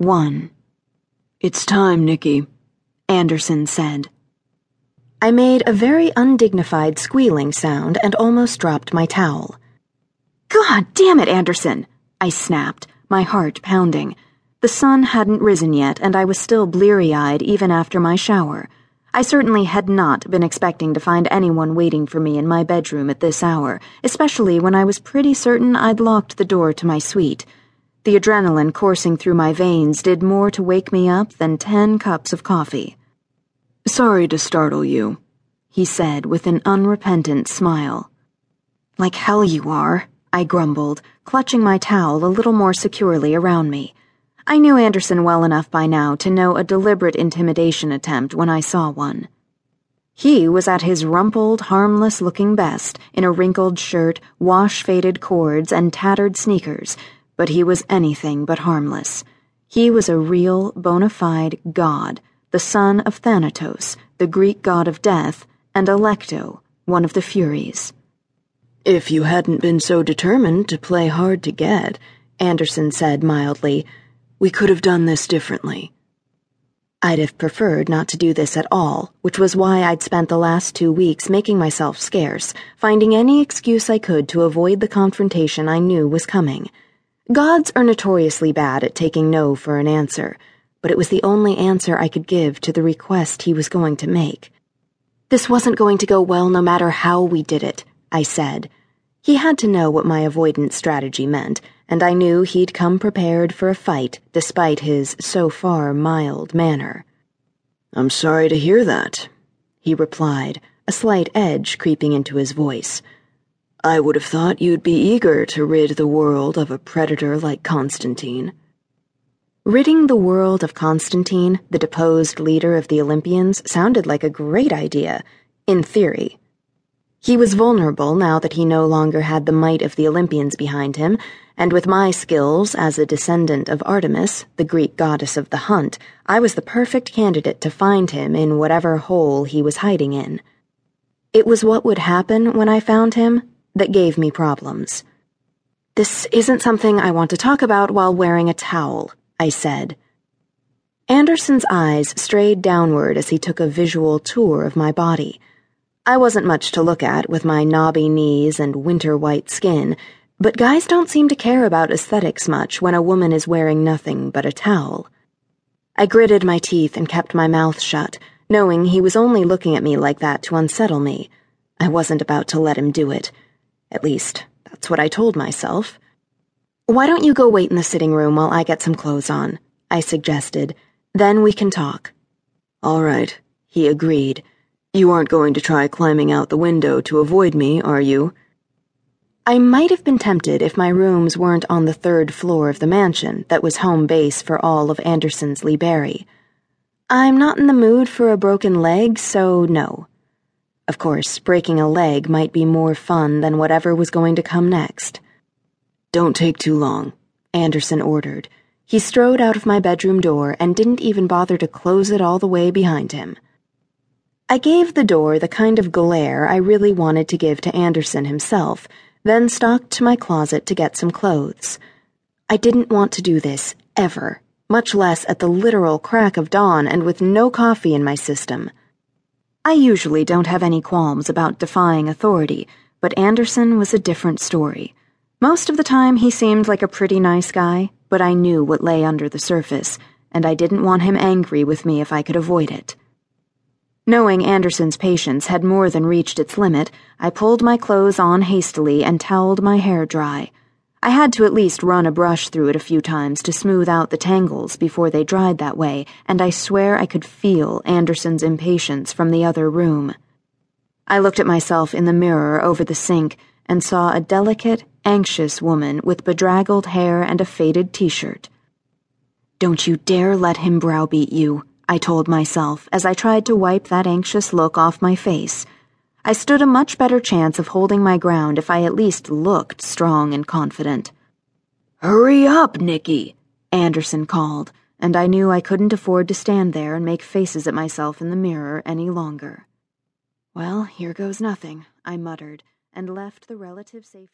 1. It's time, Nikki, Anderson said. I made a very undignified squealing sound and almost dropped my towel. God damn it, Anderson! I snapped, my heart pounding. The sun hadn't risen yet, and I was still bleary eyed even after my shower. I certainly had not been expecting to find anyone waiting for me in my bedroom at this hour, especially when I was pretty certain I'd locked the door to my suite. The adrenaline coursing through my veins did more to wake me up than ten cups of coffee. Sorry to startle you, he said with an unrepentant smile. Like hell you are, I grumbled, clutching my towel a little more securely around me. I knew Anderson well enough by now to know a deliberate intimidation attempt when I saw one. He was at his rumpled, harmless looking best in a wrinkled shirt, wash faded cords, and tattered sneakers, but he was anything but harmless. He was a real, bona fide god, the son of Thanatos, the Greek god of death, and Alecto, one of the Furies. If you hadn't been so determined to play hard to get, Anderson said mildly, we could have done this differently. I'd have preferred not to do this at all, which was why I'd spent the last two weeks making myself scarce, finding any excuse I could to avoid the confrontation I knew was coming. Gods are notoriously bad at taking no for an answer, but it was the only answer I could give to the request he was going to make. This wasn't going to go well no matter how we did it, I said. He had to know what my avoidance strategy meant and I knew he'd come prepared for a fight despite his so far mild manner. I'm sorry to hear that, he replied, a slight edge creeping into his voice. I would have thought you'd be eager to rid the world of a predator like Konstantin. Ridding the world of Konstantin, the deposed leader of the Olympians, sounded like a great idea, in theory. He was vulnerable now that he no longer had the might of the Olympians behind him, and with my skills as a descendant of Artemis, the Greek goddess of the hunt, I was the perfect candidate to find him in whatever hole he was hiding in. It was what would happen when I found him that gave me problems. This isn't something I want to talk about while wearing a towel, I said. Anderson's eyes strayed downward as he took a visual tour of my body. I wasn't much to look at with my knobby knees and winter white skin, but guys don't seem to care about aesthetics much when a woman is wearing nothing but a towel. I gritted my teeth and kept my mouth shut, knowing he was only looking at me like that to unsettle me. I wasn't about to let him do it. At least, that's what I told myself. Why don't you go wait in the sitting room while I get some clothes on? I suggested. Then we can talk. All right, he agreed you aren't going to try climbing out the window to avoid me, are you? I might have been tempted if my rooms weren't on the third floor of the mansion that was home base for all of Anderson's Liberi. I'm not in the mood for a broken leg, so no. Of course, breaking a leg might be more fun than whatever was going to come next. Don't take too long, Anderson ordered. He strode out of my bedroom door and didn't even bother to close it all the way behind him. I gave the door the kind of glare I really wanted to give to Anderson himself, then stalked to my closet to get some clothes. I didn't want to do this, ever, much less at the literal crack of dawn and with no coffee in my system. I usually don't have any qualms about defying authority, but Anderson was a different story. Most of the time, he seemed like a pretty nice guy, but I knew what lay under the surface, and I didn't want him angry with me if I could avoid it. Knowing Anderson's patience had more than reached its limit, I pulled my clothes on hastily and toweled my hair dry. I had to at least run a brush through it a few times to smooth out the tangles before they dried that way, and I swear I could feel Anderson's impatience from the other room. I looked at myself in the mirror over the sink and saw a delicate, anxious woman with bedraggled hair and a faded t shirt. Don't you dare let him browbeat you, I told myself as I tried to wipe that anxious look off my face. I stood a much better chance of holding my ground if I at least looked strong and confident. Hurry up, Nikki, Anderson called, and I knew I couldn't afford to stand there and make faces at myself in the mirror any longer. Well, here goes nothing, I muttered, and left the relative safety.